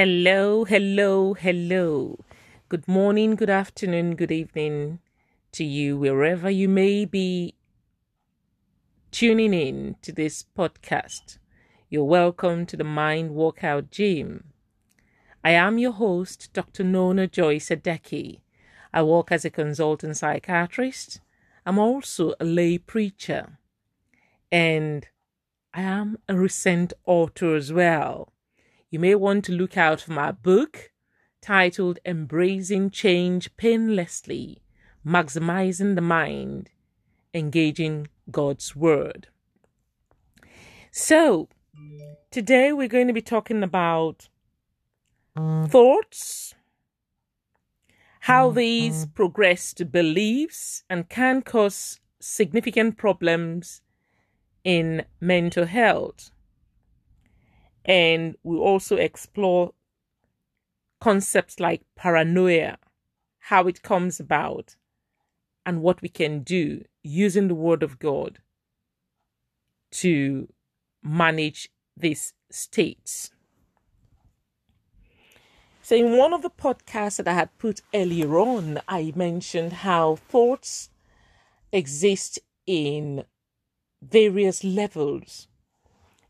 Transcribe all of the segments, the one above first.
Hello, hello, hello. Good morning, good afternoon, good evening to you, wherever you may be tuning in to this podcast. You're welcome to the Mind Workout Gym. I am your host, Dr. Nona Joyce Edeki. I work as a consultant psychiatrist. I'm also a lay preacher. And I am a recent author as well you may want to look out for my book titled Embracing Change Painlessly Maximizing the Mind, Engaging God's Word. So, today we're going to be talking about thoughts, how mm-hmm. these progress to beliefs and can cause significant problems in mental health. And we also explore concepts like paranoia, how it comes about, and what we can do using the Word of God to manage these states. So, in one of the podcasts that I had put earlier on, I mentioned how thoughts exist in various levels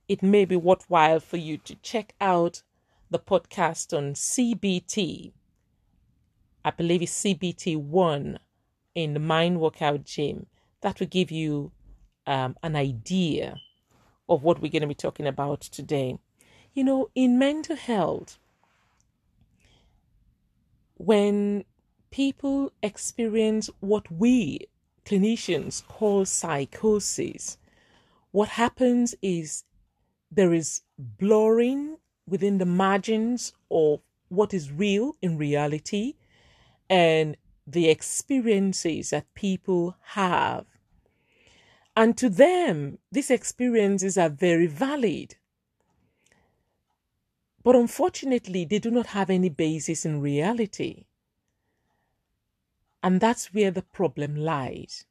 it may be worthwhile for you to check out the podcast on CBT. I believe it's CBT 1 in the Mind Workout Gym. That will give you um, an idea of what we're going to be talking about today. You know, in mental health, when people experience what we clinicians call psychosis, what happens is there is blurring within the margins of what is real in reality and the experiences that people have. And to them, these experiences are very valid. But unfortunately, they do not have any basis in reality. And that's where the problem lies.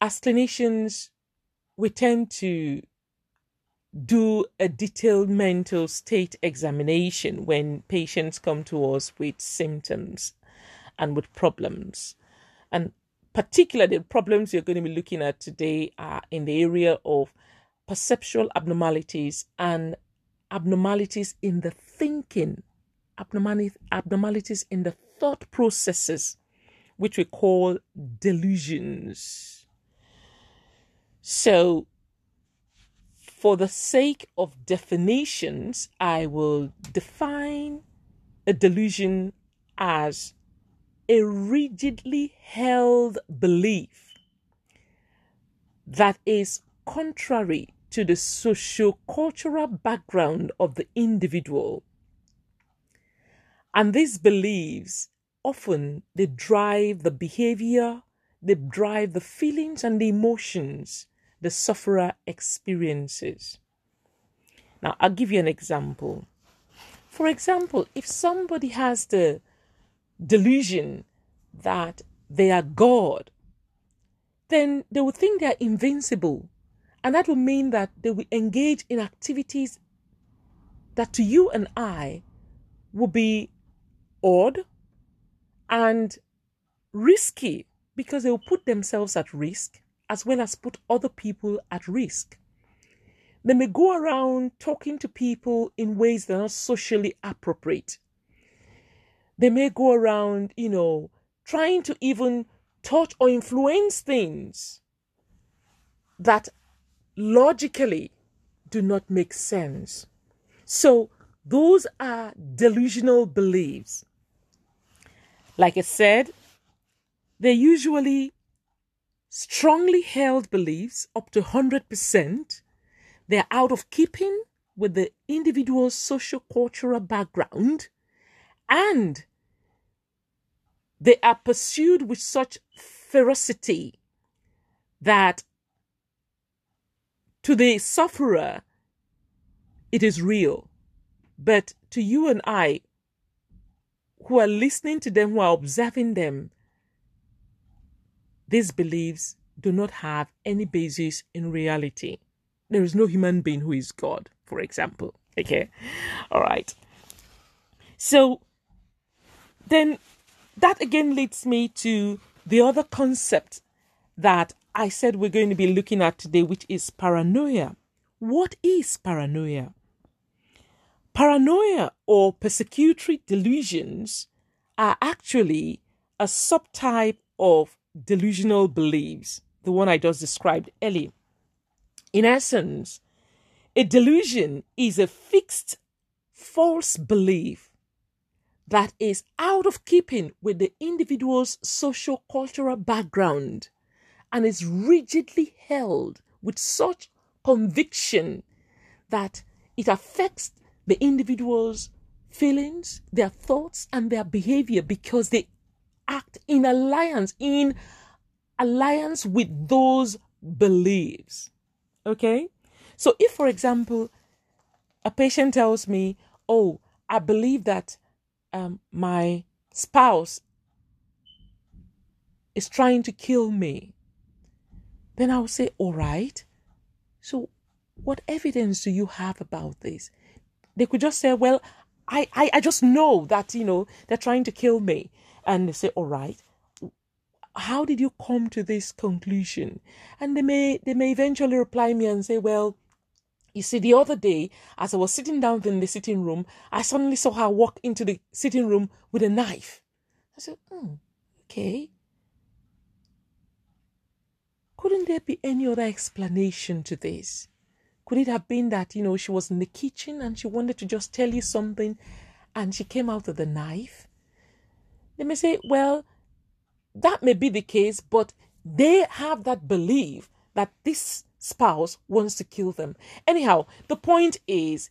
As clinicians, we tend to do a detailed mental state examination when patients come to us with symptoms and with problems. And particularly the problems you're going to be looking at today are in the area of perceptual abnormalities and abnormalities in the thinking, abnormalities in the thought processes, which we call delusions. So, for the sake of definitions, I will define a delusion as a rigidly held belief that is contrary to the socio-cultural background of the individual. And these beliefs often they drive the behavior, they drive the feelings and the emotions the sufferer experiences. Now, I'll give you an example. For example, if somebody has the delusion that they are God, then they will think they are invincible. And that will mean that they will engage in activities that to you and I will be odd and risky because they will put themselves at risk as well as put other people at risk. They may go around talking to people in ways that are not socially appropriate. They may go around, you know, trying to even touch or influence things that logically do not make sense. So, those are delusional beliefs. Like I said, they usually strongly held beliefs up to 100%. They're out of keeping with the individual's social cultural background and they are pursued with such ferocity that to the sufferer it is real but to you and i who are listening to them who are observing them these beliefs do not have any basis in reality. There is no human being who is God, for example. okay. All right. So then that again leads me to the other concept that I said we're going to be looking at today, which is paranoia. What is paranoia? Paranoia or persecutory delusions are actually a subtype of delusional beliefs, the one I just described earlier. In essence, a delusion is a fixed false belief that is out of keeping with the individual's social cultural background and is rigidly held with such conviction that it affects the individual's feelings, their thoughts, and their behavior because they act in alliance, in alliance with those beliefs. Okay? So, if, for example, a patient tells me, Oh, I believe that um, my spouse is trying to kill me, then I'll say, All right. So, what evidence do you have about this? They could just say, Well, I, I, I just know that, you know, they're trying to kill me. And they say, All right, how did you come to this conclusion? And they may they may eventually reply me and say, Well, you see, the other day, as I was sitting down in the sitting room, I suddenly saw her walk into the sitting room with a knife. I said, hmm, okay. Couldn't there be any other explanation to this? Could it have been that, you know, she was in the kitchen and she wanted to just tell you something and she came out with a knife? They may say, well, that may be the case, but they have that belief that this spouse wants to kill them. Anyhow, the point is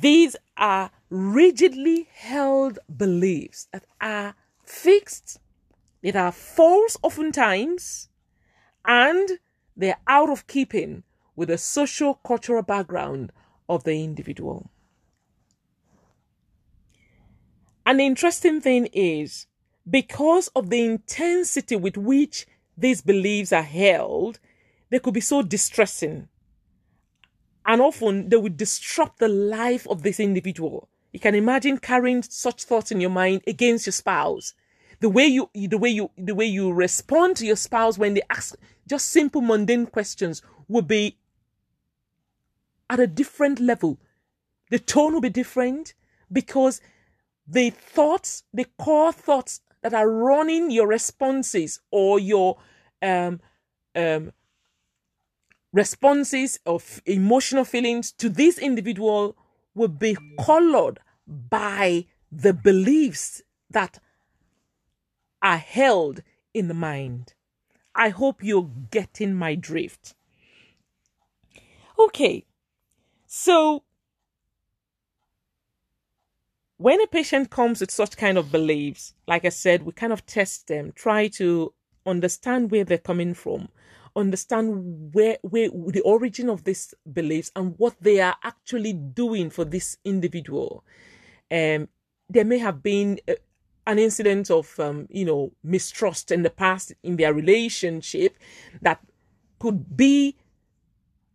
these are rigidly held beliefs that are fixed, that are false oftentimes, and they're out of keeping with the social cultural background of the individual. An interesting thing is because of the intensity with which these beliefs are held, they could be so distressing. And often they would disrupt the life of this individual. You can imagine carrying such thoughts in your mind against your spouse. The way you, the way you, the way you respond to your spouse when they ask just simple mundane questions will be at a different level. The tone will be different because the thoughts, the core thoughts that are running your responses or your um, um, responses of emotional feelings to this individual will be colored by the beliefs that are held in the mind. I hope you're getting my drift. Okay, so when a patient comes with such kind of beliefs, like I said, we kind of test them, try to understand where they're coming from understand where where the origin of these beliefs and what they are actually doing for this individual. Um, there may have been a, an incident of um, you know mistrust in the past in their relationship that could be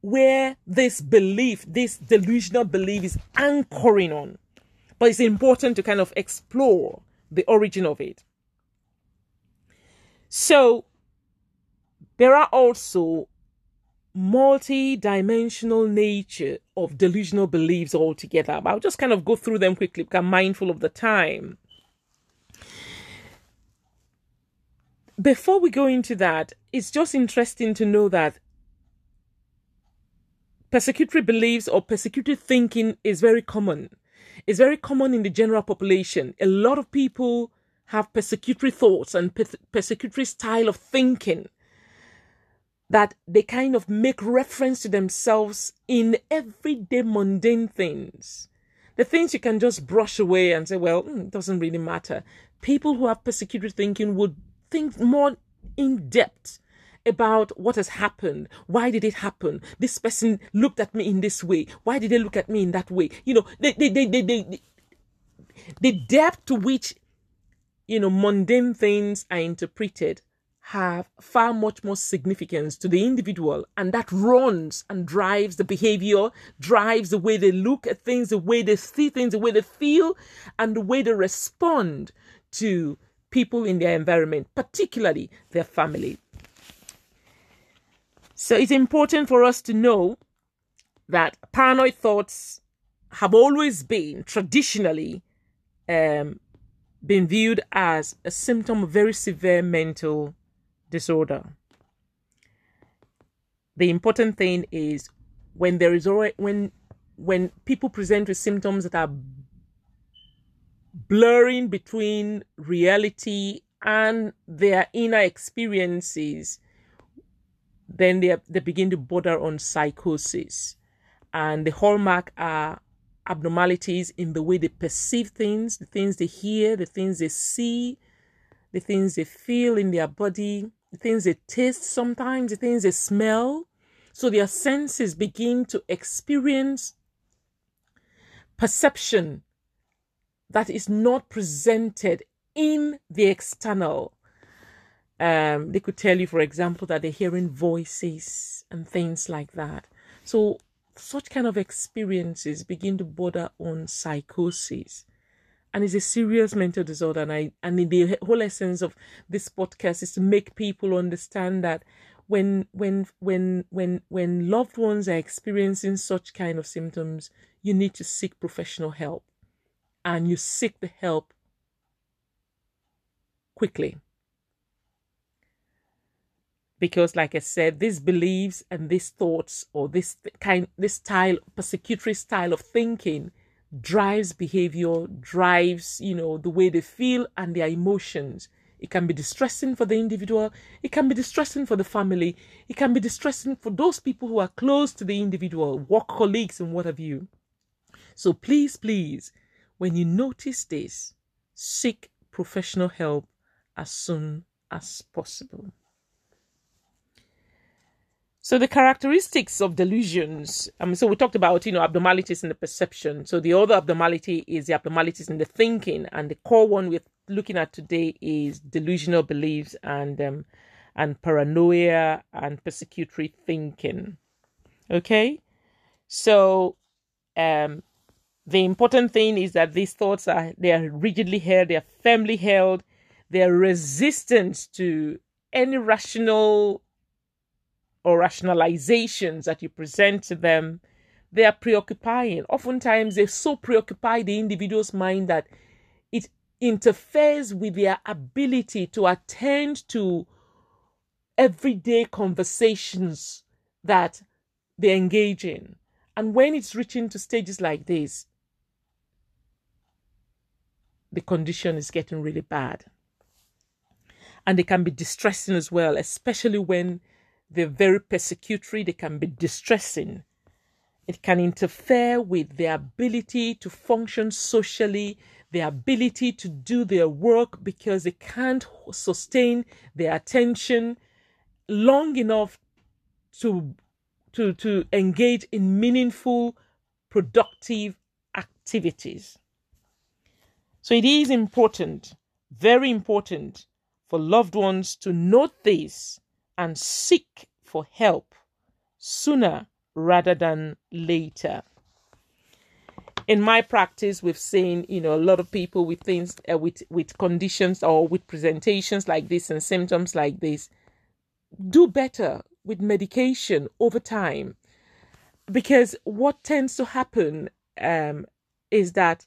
where this belief, this delusional belief is anchoring on. But it's important to kind of explore the origin of it. So there are also multi-dimensional nature of delusional beliefs altogether. But I'll just kind of go through them quickly because I'm mindful of the time. Before we go into that, it's just interesting to know that persecutory beliefs or persecutory thinking is very common. It's very common in the general population. A lot of people have persecutory thoughts and persecutory style of thinking that they kind of make reference to themselves in everyday mundane things. The things you can just brush away and say, well, it doesn't really matter. People who have persecutory thinking would think more in depth about what has happened. Why did it happen? This person looked at me in this way. Why did they look at me in that way? You know, they, they, they, they, they, the depth to which, you know, mundane things are interpreted have far much more significance to the individual and that runs and drives the behavior drives the way they look at things the way they see things the way they feel and the way they respond to people in their environment particularly their family so it's important for us to know that paranoid thoughts have always been traditionally um, been viewed as a symptom of very severe mental disorder. The important thing is when there is already when when people present with symptoms that are blurring between reality and their inner experiences, then they, they begin to border on psychosis. And the hallmark are abnormalities in the way they perceive things, the things they hear, the things they see, the things they feel in their body, the things they taste sometimes, the things they smell. So their senses begin to experience perception that is not presented in the external. Um, they could tell you, for example, that they're hearing voices and things like that. So such kind of experiences begin to border on psychosis. And it's a serious mental disorder and i and the whole essence of this podcast is to make people understand that when when when when when loved ones are experiencing such kind of symptoms you need to seek professional help. And you seek the help quickly because like i said these beliefs and these thoughts or this kind this style persecutory style of thinking drives behavior drives you know the way they feel and their emotions. It can be distressing for the individual. It can be distressing for the family. It can be distressing for those people who are close to the individual work colleagues and what have you. So please please when you notice this seek professional help as soon as possible so the characteristics of delusions. Um, so we talked about you know abnormalities in the perception. So the other abnormality is the abnormalities in the thinking, and the core one we're looking at today is delusional beliefs and um, and paranoia and persecutory thinking. Okay, so um, the important thing is that these thoughts are they are rigidly held, they are firmly held, they are resistant to any rational or rationalizations that you present to them, they are preoccupying. Oftentimes, they so preoccupy the individual's mind that it interferes with their ability to attend to everyday conversations that they engage in. And when it's reaching to stages like this, the condition is getting really bad. And they can be distressing as well, especially when they're very persecutory, they can be distressing. It can interfere with their ability to function socially, their ability to do their work because they can't sustain their attention long enough to to to engage in meaningful productive activities so it is important very important for loved ones to note this and seek for help sooner rather than later. In my practice, we've seen, you know, a lot of people with things, uh, with with conditions or with presentations like this and symptoms like this, do better with medication over time, because what tends to happen um, is that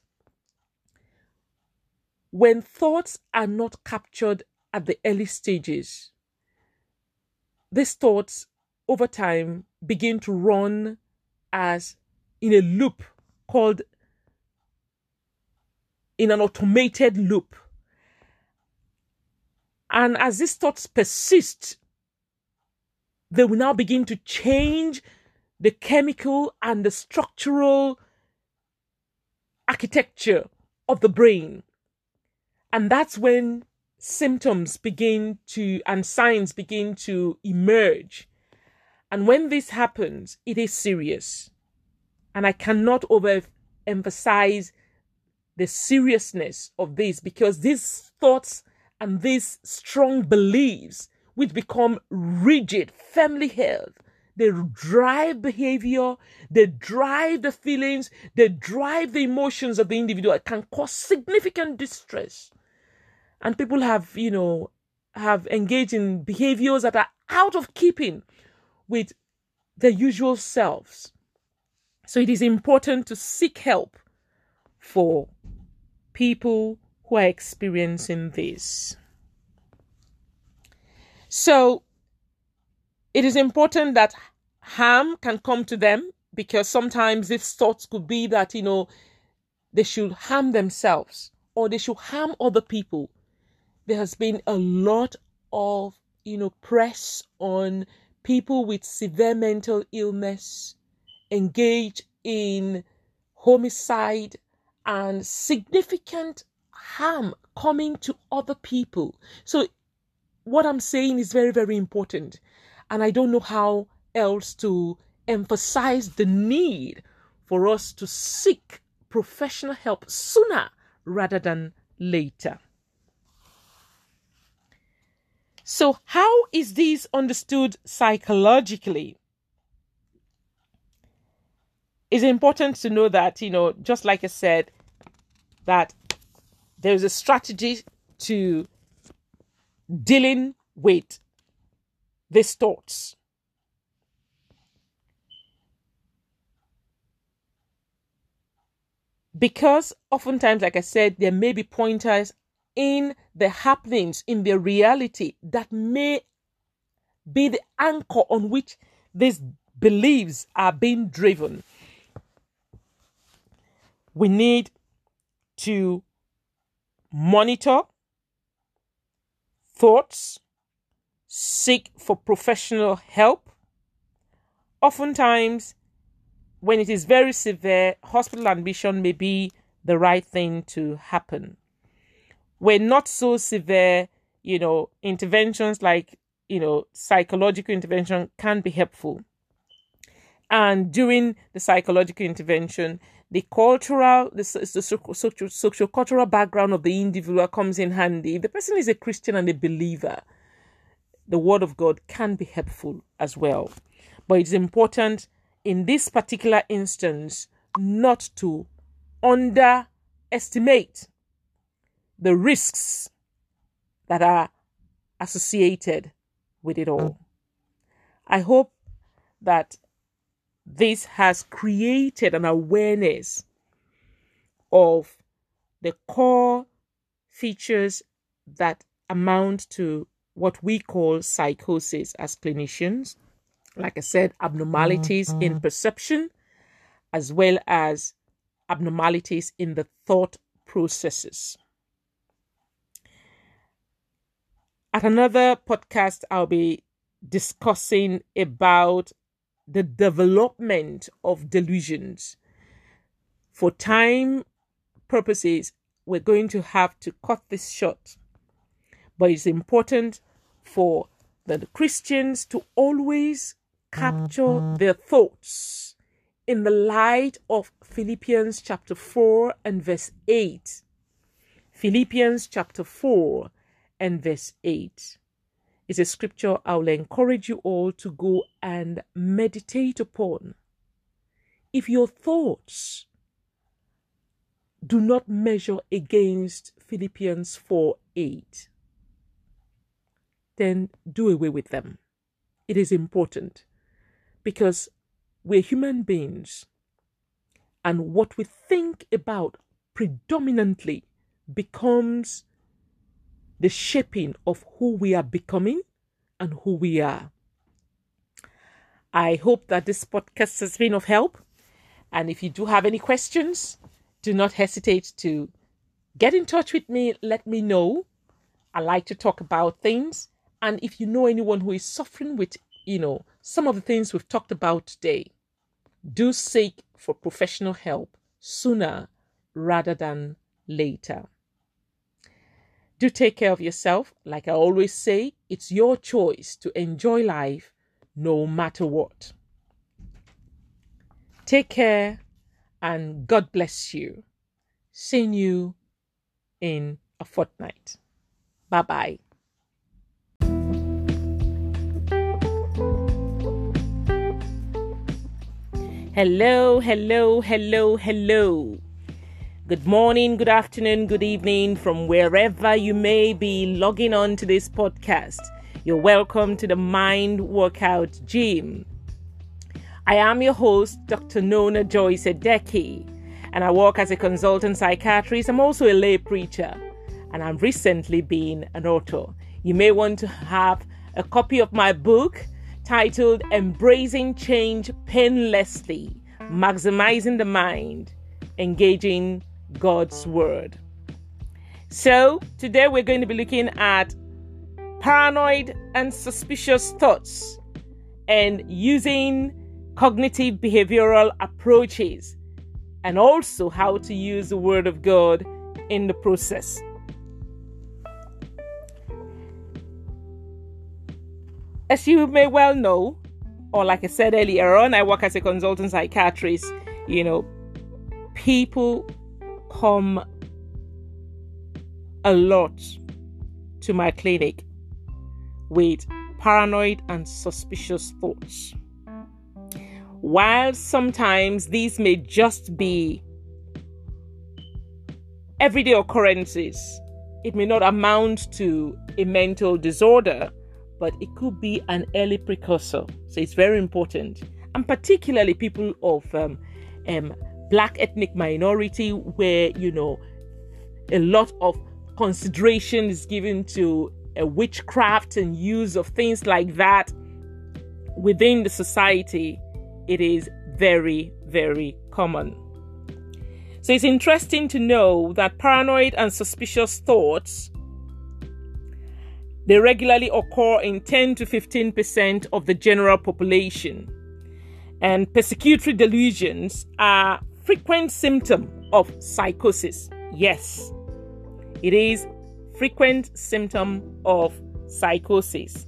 when thoughts are not captured at the early stages, these thoughts over time begin to run as in a loop called in an automated loop. And as these thoughts persist, they will now begin to change the chemical and the structural architecture of the brain. And that's when symptoms begin to and signs begin to emerge. And when this happens, it is serious. And I cannot overemphasize the seriousness of this because these thoughts and these strong beliefs which become rigid, firmly held. They drive behavior, they drive the feelings, they drive the emotions of the individual. It can cause significant distress. And people have, you know, have engaged in behaviors that are out of keeping with their usual selves. So it is important to seek help for people who are experiencing this. So it is important that harm can come to them because sometimes these thoughts could be that, you know, they should harm themselves or they should harm other people. There has been a lot of, you know, press on people with severe mental illness engage in homicide and significant harm coming to other people. So, what I'm saying is very, very important. And I don't know how else to emphasize the need for us to seek professional help sooner rather than later. So, how is this understood psychologically? It's important to know that, you know, just like I said, that there's a strategy to dealing with these thoughts. Because oftentimes, like I said, there may be pointers in the happenings, in the reality that may be the anchor on which these beliefs are being driven. We need to monitor thoughts, seek for professional help. Oftentimes, when it is very severe, hospital admission may be the right thing to happen. When not so severe, you know, interventions like, you know, psychological intervention can be helpful. And during the psychological intervention, the cultural, the, the social, social cultural background of the individual comes in handy. If the person is a Christian and a believer, the word of God can be helpful as well. But it's important in this particular instance not to underestimate the risks that are associated with it all. I hope that this has created an awareness of the core features that amount to what we call psychosis as clinicians. Like I said, abnormalities mm-hmm. in perception, as well as abnormalities in the thought processes. At another podcast, I'll be discussing about the development of delusions. For time purposes, we're going to have to cut this short. But it's important for the Christians to always capture their thoughts in the light of Philippians chapter 4 and verse 8. Philippians chapter 4 and verse 8 is a scripture I will encourage you all to go and meditate upon. If your thoughts do not measure against Philippians 4 8, then do away with them. It is important because we're human beings and what we think about predominantly becomes the shaping of who we are becoming and who we are. I hope that this podcast has been of help. And if you do have any questions, do not hesitate to get in touch with me. Let me know. I like to talk about things. And if you know anyone who is suffering with, you know, some of the things we've talked about today, do seek for professional help sooner rather than later. Do take care of yourself. Like I always say, it's your choice to enjoy life no matter what. Take care and God bless you. Seeing you in a fortnight. Bye bye. Hello, hello, hello, hello. Good morning, good afternoon, good evening from wherever you may be logging on to this podcast. You're welcome to the Mind Workout Gym. I am your host, Dr. Nona Joyce Edeki, and I work as a consultant psychiatrist. I'm also a lay preacher, and I've recently been an author. You may want to have a copy of my book titled Embracing Change Painlessly Maximizing the Mind, Engaging God's Word. So, today we're going to be looking at paranoid and suspicious thoughts and using cognitive behavioral approaches and also how to use the Word of God in the process. As you may well know, or like I said earlier on, I work as a consultant psychiatrist. You know, people come a lot to my clinic with paranoid and suspicious thoughts. While sometimes these may just be everyday occurrences, it may not amount to a mental disorder, but it could be an early precursor. So it's very important. And particularly people of um, um, black ethnic minority, where, you know, a lot of consideration is given to a witchcraft and use of things like that within the society, it is very, very common. So it's interesting to know that paranoid and suspicious thoughts they regularly occur in 10 to 15% of the general population. And persecutory delusions are frequent symptom of psychosis. Yes. It is frequent symptom of psychosis.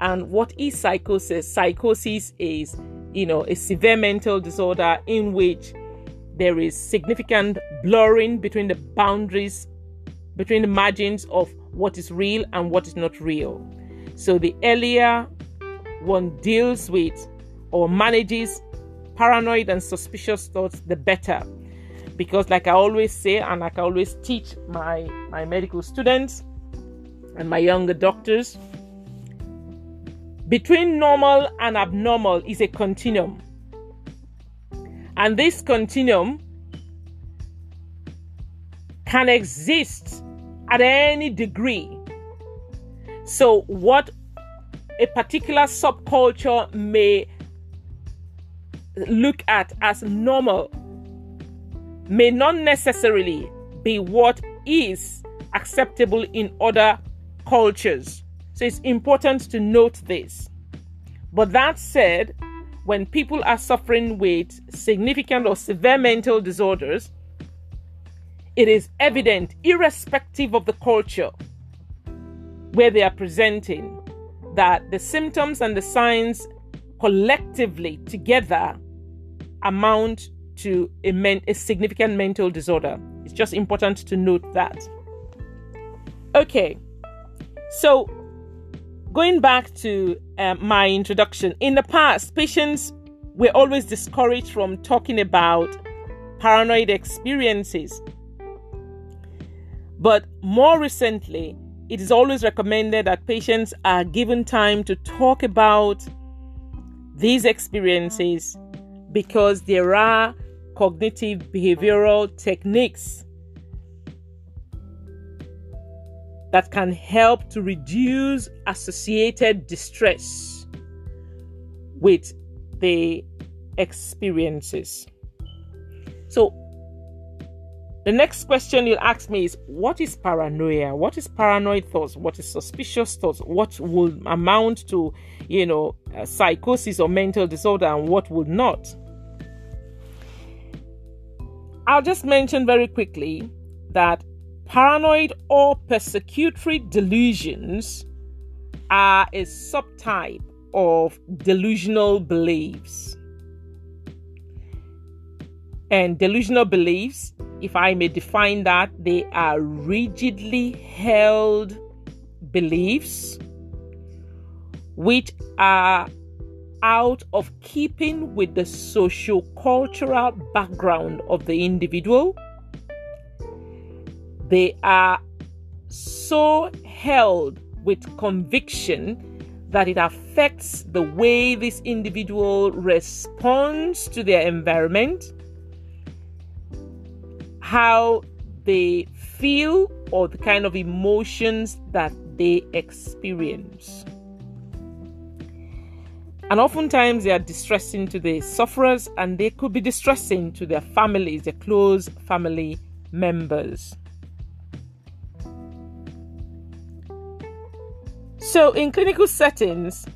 And what is psychosis? Psychosis is, you know, a severe mental disorder in which there is significant blurring between the boundaries, between the margins of what is real and what is not real. So the earlier one deals with or manages paranoid and suspicious thoughts, the better. Because, like I always say, and like I always teach my, my medical students and my younger doctors, between normal and abnormal is a continuum. And this continuum can exist at any degree. So, what a particular subculture may look at as normal may not necessarily be what is acceptable in other cultures. So it's important to note this. But that said, when people are suffering with significant or severe mental disorders, it is evident, irrespective of the culture where they are presenting, that the symptoms and the signs collectively together amount to a, men- a significant mental disorder. It's just important to note that. Okay, so going back to uh, my introduction, in the past, patients were always discouraged from talking about paranoid experiences but more recently, it is always recommended that patients are given time to talk about these experiences because there are cognitive behavioral techniques that can help to reduce associated distress with the experiences. So, the next question you'll ask me is what is paranoia? What is paranoid thoughts? What is suspicious thoughts? What will amount to, you know, uh, psychosis or mental disorder and what would not? I'll just mention very quickly that paranoid or persecutory delusions are a subtype of delusional beliefs. And delusional beliefs if I may define that, they are rigidly held beliefs which are out of keeping with the socio-cultural background of the individual. They are so held with conviction that it affects the way this individual responds to their environment, how they feel, or the kind of emotions that they experience. And oftentimes they are distressing to the sufferers and they could be distressing to their families, their close family members. So, in clinical settings,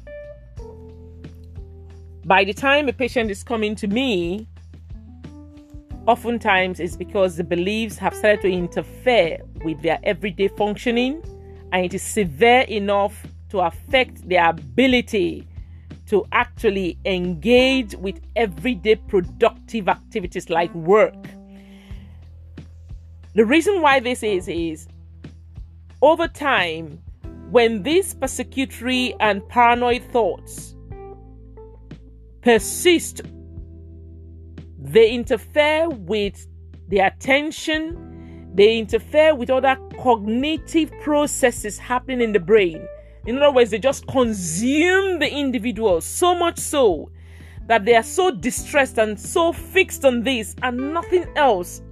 by the time a patient is coming to me, oftentimes it's because the beliefs have started to interfere with their everyday functioning and it is severe enough to affect their ability to actually engage with everyday productive activities like work. The reason why this is is over time when these persecutory and paranoid thoughts persist, they interfere with the attention, they interfere with other cognitive processes happening in the brain. In other words, they just consume the individual so much so that they are so distressed and so fixed on this, and nothing else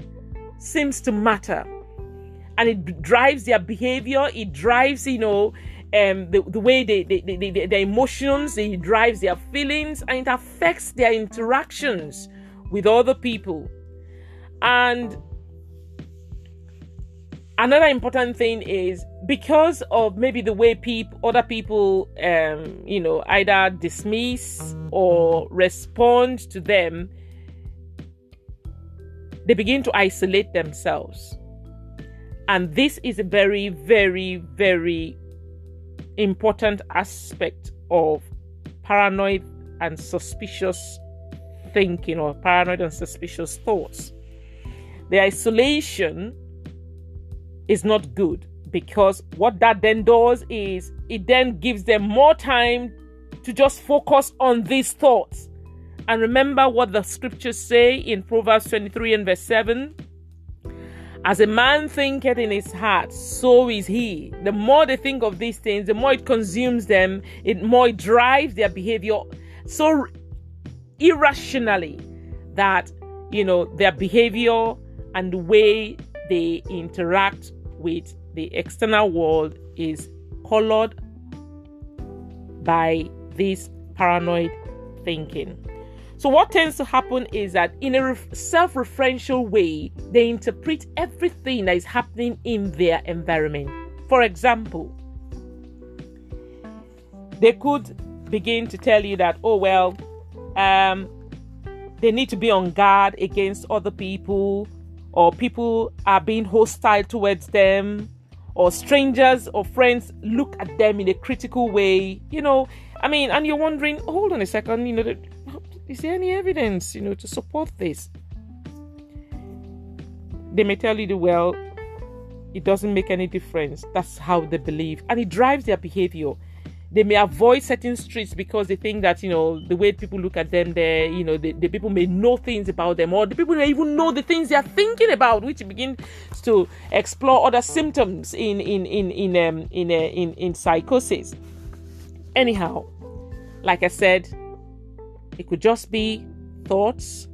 seems to matter. And it drives their behavior it drives you know um, the, the way they, they, they, they, their emotions it drives their feelings and it affects their interactions with other people. And another important thing is because of maybe the way people other people um, you know either dismiss or respond to them they begin to isolate themselves and this is a very, very, very important aspect of paranoid and suspicious thinking or paranoid and suspicious thoughts. The isolation is not good because what that then does is it then gives them more time to just focus on these thoughts. And remember what the scriptures say in Proverbs 23 and verse 7 as a man thinketh in his heart, so is he. The more they think of these things, the more it consumes them, it more it drives their behavior so irrationally that you know their behavior and the way they interact with the external world is colored by this paranoid thinking. So, what tends to happen is that in a self referential way, they interpret everything that is happening in their environment. For example, they could begin to tell you that, oh, well, um, they need to be on guard against other people, or people are being hostile towards them, or strangers or friends look at them in a critical way. You know, I mean, and you're wondering, hold on a second, you know, is there any evidence, you know, to support this? They may tell you, the well, it doesn't make any difference. That's how they believe. And it drives their behavior. They may avoid certain streets because they think that, you know, the way people look at them there, you know, the, the people may know things about them, or the people may even know the things they are thinking about, which begins to explore other symptoms in in in in um, in, uh, in in psychosis. Anyhow, like I said, it could just be thoughts,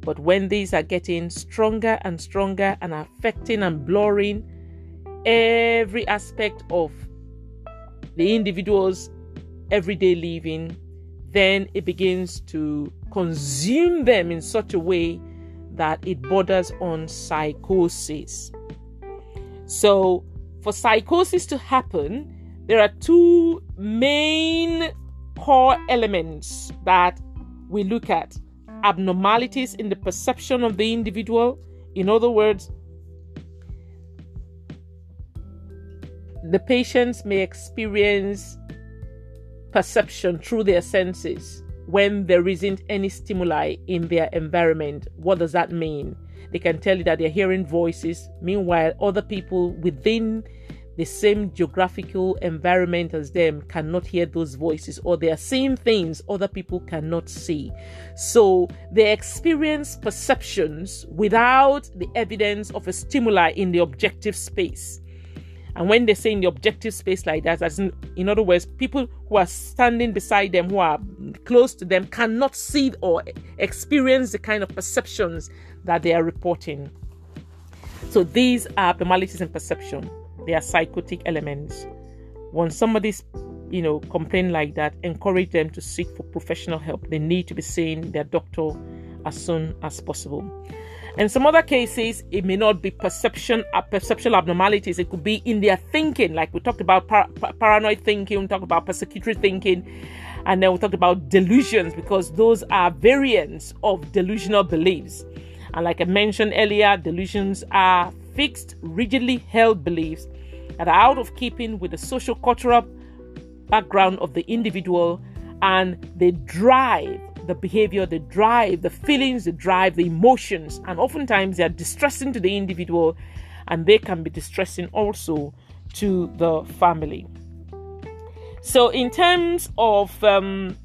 but when these are getting stronger and stronger and affecting and blurring every aspect of the individual's everyday living, then it begins to consume them in such a way that it borders on psychosis. So, for psychosis to happen, there are two main core elements that we look at abnormalities in the perception of the individual. In other words, the patients may experience perception through their senses when there isn't any stimuli in their environment. What does that mean? They can tell you that they're hearing voices, meanwhile, other people within the same geographical environment as them cannot hear those voices or they are seeing things other people cannot see. So they experience perceptions without the evidence of a stimuli in the objective space. And when they say in the objective space like that, as in, in other words, people who are standing beside them, who are close to them, cannot see or experience the kind of perceptions that they are reporting. So these are abnormalities in perception. They are psychotic elements. When somebody's, you know, complain like that, encourage them to seek for professional help. They need to be seeing their doctor as soon as possible. In some other cases, it may not be perception uh, perceptual abnormalities. It could be in their thinking, like we talked about par- paranoid thinking, we talked about persecutory thinking, and then we talked about delusions because those are variants of delusional beliefs. And like I mentioned earlier, delusions are fixed, rigidly held beliefs that are out of keeping with the social cultural background of the individual and they drive the behavior, the drive the feelings, the drive the emotions, and oftentimes they are distressing to the individual and they can be distressing also to the family. So, in terms of um,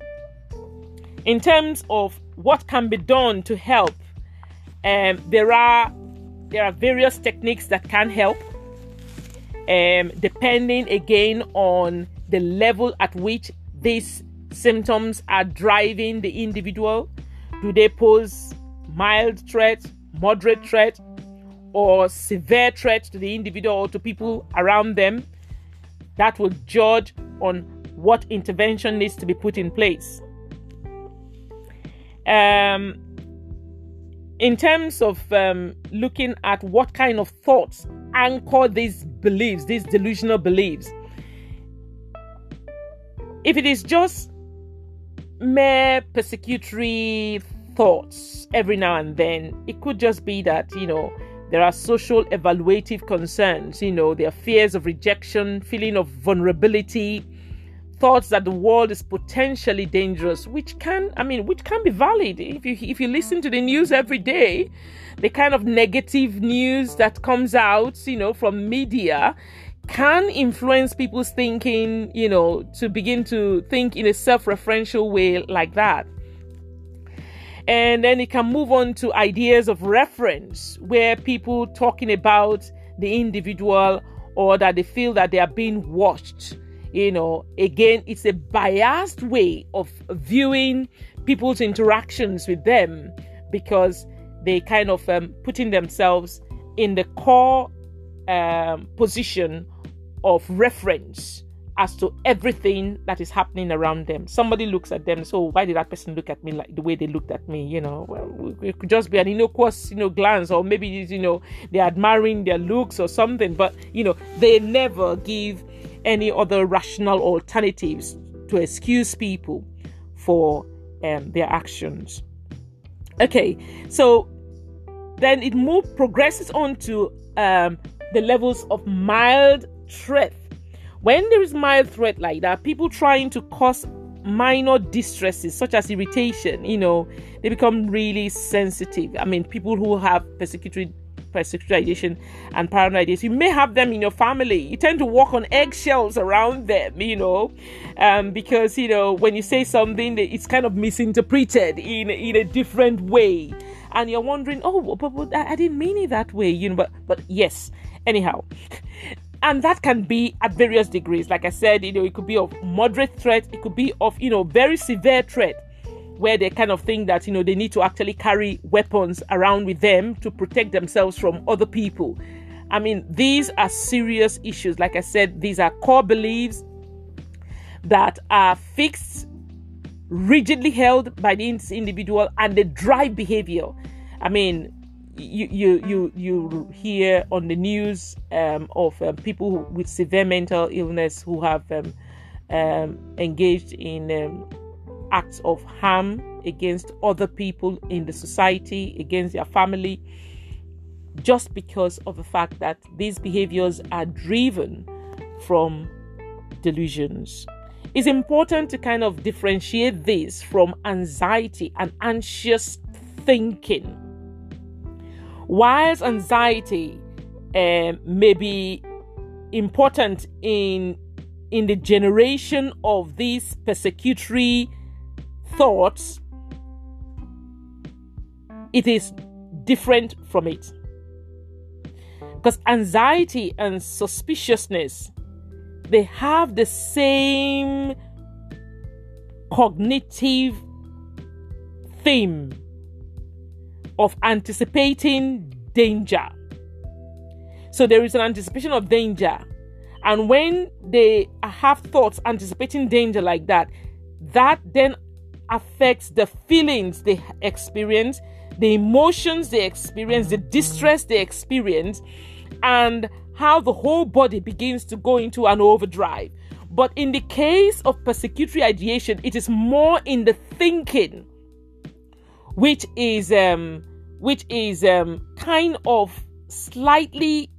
in terms of what can be done to help um, there are there are various techniques that can help, um, depending again on the level at which these symptoms are driving the individual. Do they pose mild threat, moderate threat, or severe threat to the individual or to people around them? That will judge on what intervention needs to be put in place. Um, in terms of um, looking at what kind of thoughts anchor these beliefs, these delusional beliefs, if it is just mere persecutory thoughts every now and then, it could just be that, you know, there are social evaluative concerns, you know, there are fears of rejection, feeling of vulnerability, thoughts that the world is potentially dangerous, which can, I mean, which can be valid. If you if you listen to the news every day, the kind of negative news that comes out, you know, from media can influence people's thinking, you know, to begin to think in a self-referential way like that. And then it can move on to ideas of reference where people talking about the individual or that they feel that they are being watched you know, again, it's a biased way of viewing people's interactions with them because they kind of um, putting themselves in the core um, position of reference as to everything that is happening around them. Somebody looks at them, so why did that person look at me like the way they looked at me? You know, well, it could just be an innocuous, you know, glance, or maybe you know they're admiring their looks or something. But you know, they never give any other rational alternatives to excuse people for um, their actions. Okay, so then it moves progresses on to um, the levels of mild threat. When there is mild threat like that, people trying to cause minor distresses such as irritation, you know, they become really sensitive. I mean, people who have persecutory persecution and paranoid you may have them in your family you tend to walk on eggshells around them you know um, because you know when you say something it's kind of misinterpreted in, in a different way and you're wondering oh but, but I didn't mean it that way you know but but yes anyhow and that can be at various degrees like i said you know it could be of moderate threat it could be of you know very severe threat where they kind of think that you know they need to actually carry weapons around with them to protect themselves from other people. I mean, these are serious issues. Like I said, these are core beliefs that are fixed, rigidly held by the individual, and the drive behavior. I mean, you you you you hear on the news um, of um, people with severe mental illness who have um, um engaged in um, acts of harm against other people in the society, against their family, just because of the fact that these behaviors are driven from delusions. It's important to kind of differentiate this from anxiety and anxious thinking. Whilst anxiety uh, may be important in in the generation of these persecutory thoughts it is different from it because anxiety and suspiciousness they have the same cognitive theme of anticipating danger. So there is an anticipation of danger. And when they have thoughts anticipating danger like that, that then affects the feelings they experience, the emotions they experience, the distress they experience, and how the whole body begins to go into an overdrive. But in the case of persecutory ideation, it is more in the thinking, which is um, which is um, kind of slightly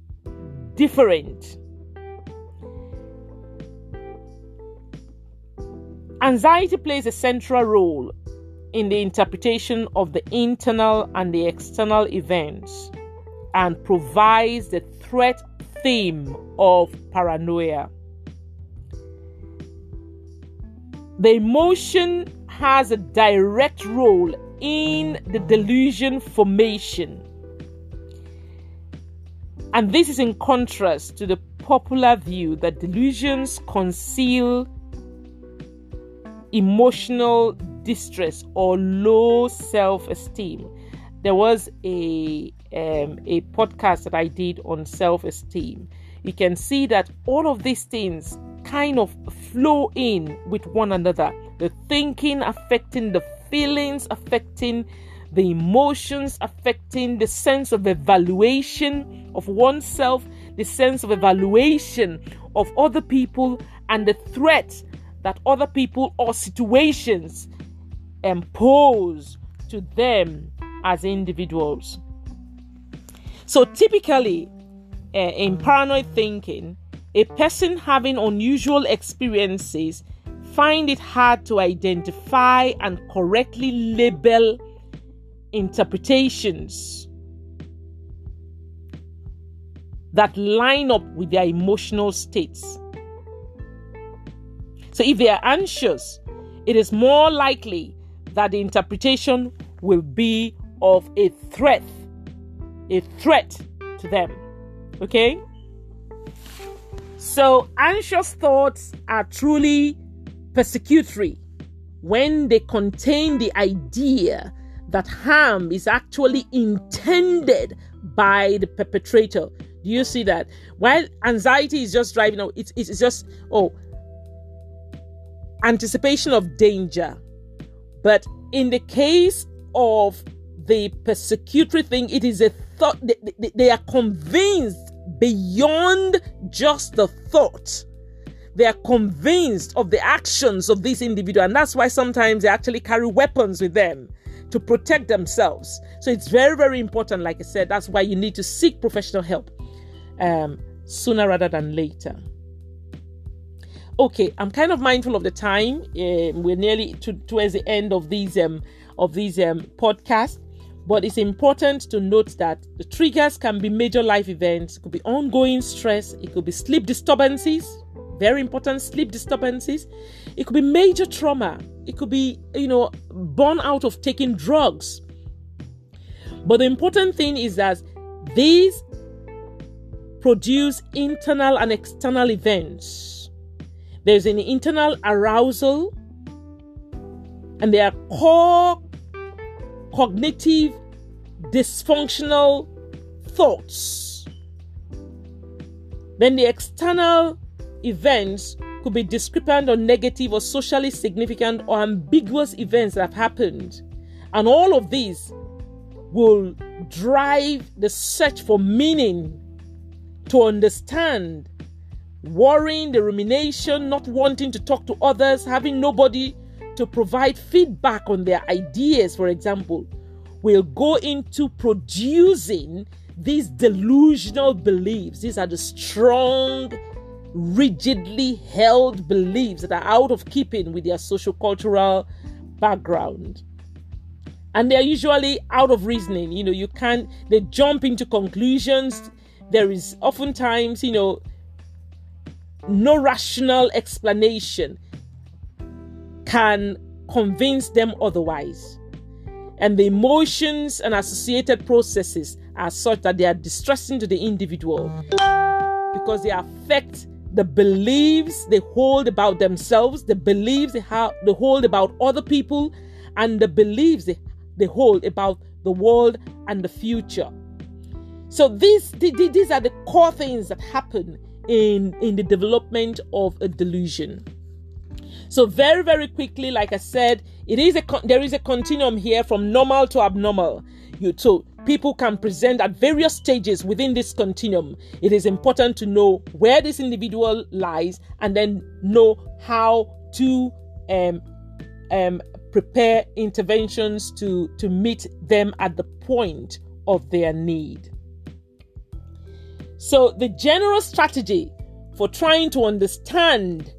different. Anxiety plays a central role in the interpretation of the internal and the external events and provides the threat theme of paranoia. The emotion has a direct role in the delusion formation. And this is in contrast to the popular view that delusions conceal emotional distress or low self esteem. There was a um, a podcast that I did on self esteem. You can see that all of these things kind of flow in with one another. The thinking affecting the feelings, affecting the emotions, affecting the sense of evaluation of oneself, the sense of evaluation of other people, and the threat that other people or situations impose to them as individuals. So, typically, uh, in paranoid thinking, a person having unusual experiences find it hard to identify and correctly label interpretations that line up with their emotional states. So, if they are anxious, it is more likely that the interpretation will be of a threat, a threat to them. Okay? So, anxious thoughts are truly persecutory when they contain the idea that harm is actually intended by the perpetrator. Do you see that? While anxiety is just driving out, it's, it's just, oh, anticipation of danger. But in the case of the persecutory thing, it is a thought, they, they, they are convinced beyond just the thought they are convinced of the actions of this individual, and that's why sometimes they actually carry weapons with them to protect themselves. So it's very, very important. Like I said, that's why you need to seek professional help um, sooner rather than later. Okay, I'm kind of mindful of the time. Uh, we're nearly to, towards the end of these um, of these um, podcasts, but it's important to note that the triggers can be major life events. It could be ongoing stress. It could be sleep disturbances very important sleep disturbances. It could be major trauma. It could be, you know, born out of taking drugs. But the important thing is that these produce internal and external events. There's an internal arousal, and there are core cognitive dysfunctional thoughts. Then the external events could be discrepant or negative or socially significant or ambiguous events that have happened. And all of these will drive the search for meaning to understand, worrying, the rumination, not wanting to talk to others, having nobody to provide feedback on their ideas, for example, will go into producing these delusional beliefs. These are the strong rigidly held beliefs that are out of keeping with their social cultural background. And they're usually out of reasoning. You know, you can't, they jump into conclusions. There is oftentimes, you know, no rational explanation can convince them otherwise. And the emotions and associated processes are such that they are distressing to the individual because they affect the beliefs they hold about themselves, the beliefs they, they hold about other people, and the beliefs they, they hold about the world and the future. So these, these are the core things that happen in, in the development of a delusion. So very, very quickly, like I said, it is a there is a continuum here from normal to abnormal. You so people can present at various stages within this continuum. It is important to know where this individual lies and then know how to um, um, prepare interventions to, to meet them at the point of their need. So, the general strategy for trying to understand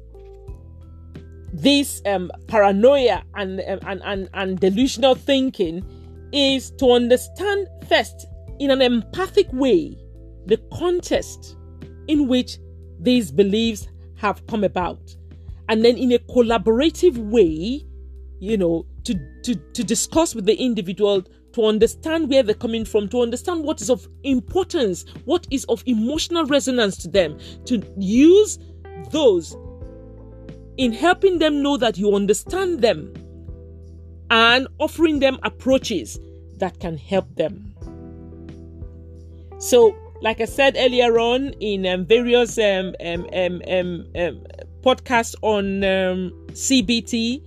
this um, paranoia and, um, and, and, and delusional thinking is to understand first in an empathic way the context in which these beliefs have come about. And then in a collaborative way you know to to, to discuss with the individual to understand where they're coming from to understand what is of importance what is of emotional resonance to them to use those in helping them know that you understand them and offering them approaches that can help them. So, like I said earlier on in um, various um, um, um, um, um podcasts on CBT,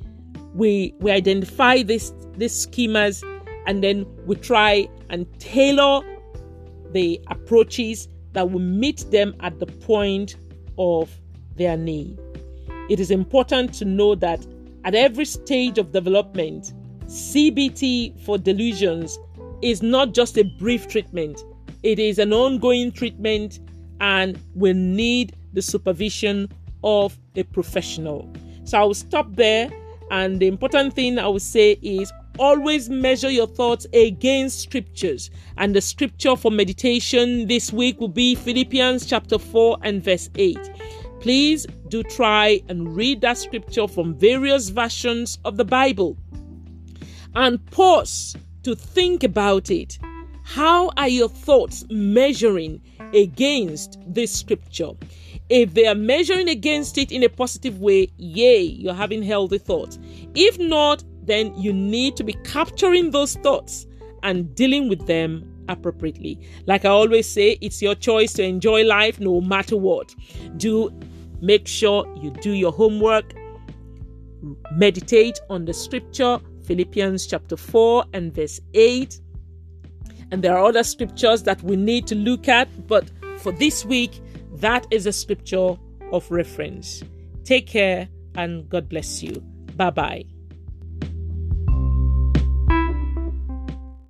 we we identify this these schemas and then we try and tailor the approaches that will meet them at the point of their need. It is important to know that at every stage of development, CBT for delusions is not just a brief treatment, it is an ongoing treatment and will need the supervision of a professional. So I will stop there. And the important thing I will say is always measure your thoughts against scriptures. And the scripture for meditation this week will be Philippians chapter 4 and verse 8. Please do try and read that scripture from various versions of the Bible and pause to think about it. How are your thoughts measuring against this scripture? If they are measuring against it in a positive way, yay, you're having healthy thoughts. If not, then you need to be capturing those thoughts and dealing with them appropriately. Like I always say, it's your choice to enjoy life no matter what. Do Make sure you do your homework, meditate on the scripture, Philippians chapter 4 and verse 8. And there are other scriptures that we need to look at, but for this week, that is a scripture of reference. Take care and God bless you. Bye bye.